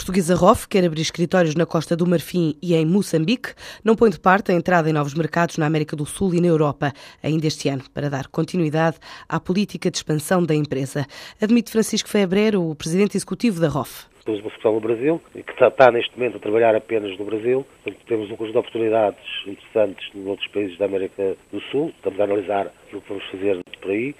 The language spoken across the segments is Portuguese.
portuguesa ROF quer abrir escritórios na Costa do Marfim e em Moçambique. Não põe de parte a entrada em novos mercados na América do Sul e na Europa, ainda este ano, para dar continuidade à política de expansão da empresa. Admite Francisco Febreiro, o presidente executivo da ROF. Temos uma sucursal no Brasil, que está, está, neste momento a trabalhar apenas no Brasil. Portanto, temos um conjunto de oportunidades interessantes nos outros países da América do Sul. Estamos a analisar o que vamos fazer por aí.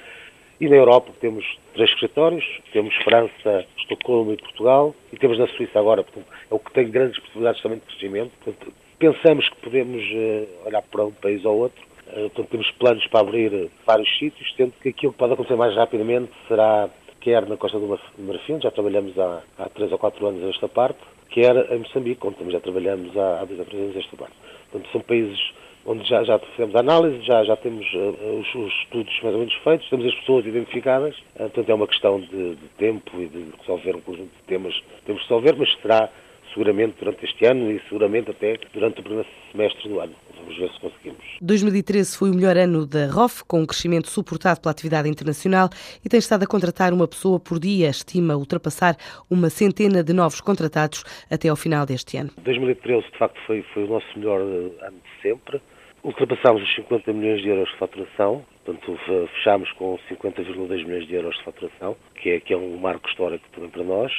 E na Europa temos três escritórios, temos França, Estocolmo e Portugal, e temos na Suíça agora, portanto, é o que tem grandes possibilidades também de crescimento. Portanto, pensamos que podemos uh, olhar para um país ou outro, uh, portanto, temos planos para abrir vários sítios, sendo que aquilo que pode acontecer mais rapidamente será quer na Costa do Marfim, já trabalhamos há, há três ou quatro anos esta parte, quer em Moçambique, onde também já trabalhamos há, há dois ou três anos esta parte. Portanto, são países onde já, já fizemos a análise, já, já temos uh, os, os, estudos mais ou menos feitos, temos as pessoas identificadas, uh, portanto é uma questão de, de, tempo e de resolver um conjunto de temas que temos de resolver, mas será seguramente durante este ano e seguramente até durante o primeiro semestre do ano. Vamos ver se conseguimos. 2013 foi o melhor ano da ROF, com um crescimento suportado pela atividade internacional e tem estado a contratar uma pessoa por dia, estima ultrapassar uma centena de novos contratados até ao final deste ano. 2013, de facto, foi, foi o nosso melhor eh, ano de sempre. Ultrapassámos os 50 milhões de euros de faturação, portanto fechámos com 50,2 milhões de euros de faturação, que é, que é um marco histórico também para nós,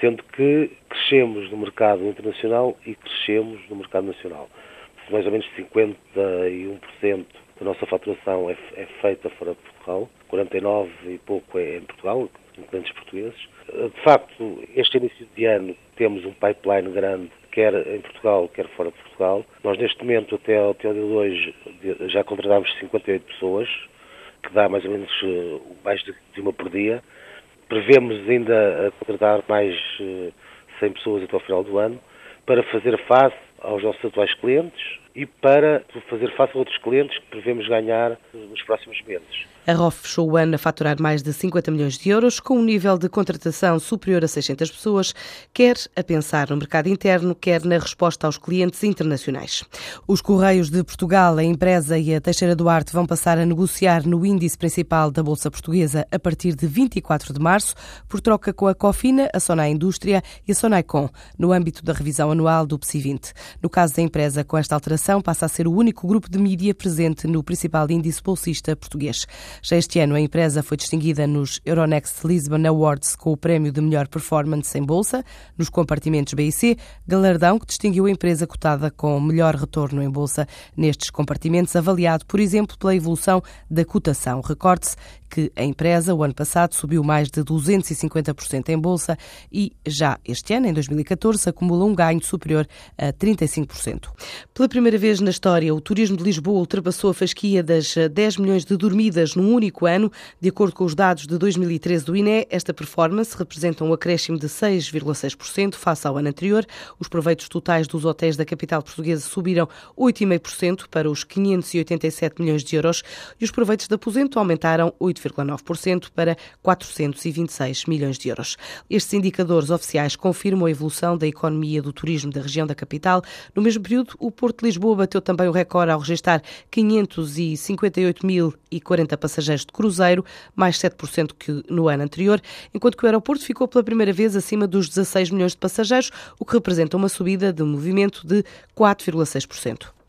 sendo que crescemos no mercado internacional e crescemos no mercado nacional. Mais ou menos 51% da nossa faturação é, é, feita fora de Portugal, 49% e pouco é em Portugal, em portugueses. De facto, este início de ano temos um pipeline grande quer em Portugal, quer fora de Portugal. Nós, neste momento, até, até o dia de hoje, já contratámos 58 pessoas, que dá mais ou menos eh, mais de uma por dia. Prevemos ainda contratar mais 100 eh, pessoas até ao final do ano para fazer face aos nossos atuais clientes e para fazer face a outros clientes que prevemos ganhar nos próximos meses. A ROF fechou o ano a faturar mais de 50 milhões de euros, com um nível de contratação superior a 600 pessoas, quer a pensar no mercado interno, quer na resposta aos clientes internacionais. Os Correios de Portugal, a empresa e a Teixeira Duarte vão passar a negociar no índice principal da Bolsa Portuguesa a partir de 24 de março, por troca com a Cofina, a Sonai Indústria e a Sonaicom, no âmbito da revisão anual do PSI 20. No caso da empresa, com esta alteração, passa a ser o único grupo de mídia presente no principal índice bolsista português. Já este ano, a empresa foi distinguida nos Euronext Lisbon Awards com o prémio de melhor performance em bolsa, nos compartimentos B e C, galardão que distinguiu a empresa cotada com melhor retorno em bolsa nestes compartimentos, avaliado, por exemplo, pela evolução da cotação. Recorde-se que a empresa, o ano passado, subiu mais de 250% em bolsa e já este ano, em 2014, acumula um ganho superior a 35%. Pela primeira vez na história, o turismo de Lisboa ultrapassou a fasquia das 10 milhões de dormidas num único ano. De acordo com os dados de 2013 do INE, esta performance representa um acréscimo de 6,6% face ao ano anterior. Os proveitos totais dos hotéis da capital portuguesa subiram 8,5% para os 587 milhões de euros e os proveitos de aposento aumentaram 8 8,9% para 426 milhões de euros. Estes indicadores oficiais confirmam a evolução da economia do turismo da região da capital. No mesmo período, o Porto de Lisboa bateu também o recorde ao registrar 558.040 passageiros de cruzeiro, mais 7% que no ano anterior, enquanto que o aeroporto ficou pela primeira vez acima dos 16 milhões de passageiros, o que representa uma subida de movimento de 4,6%.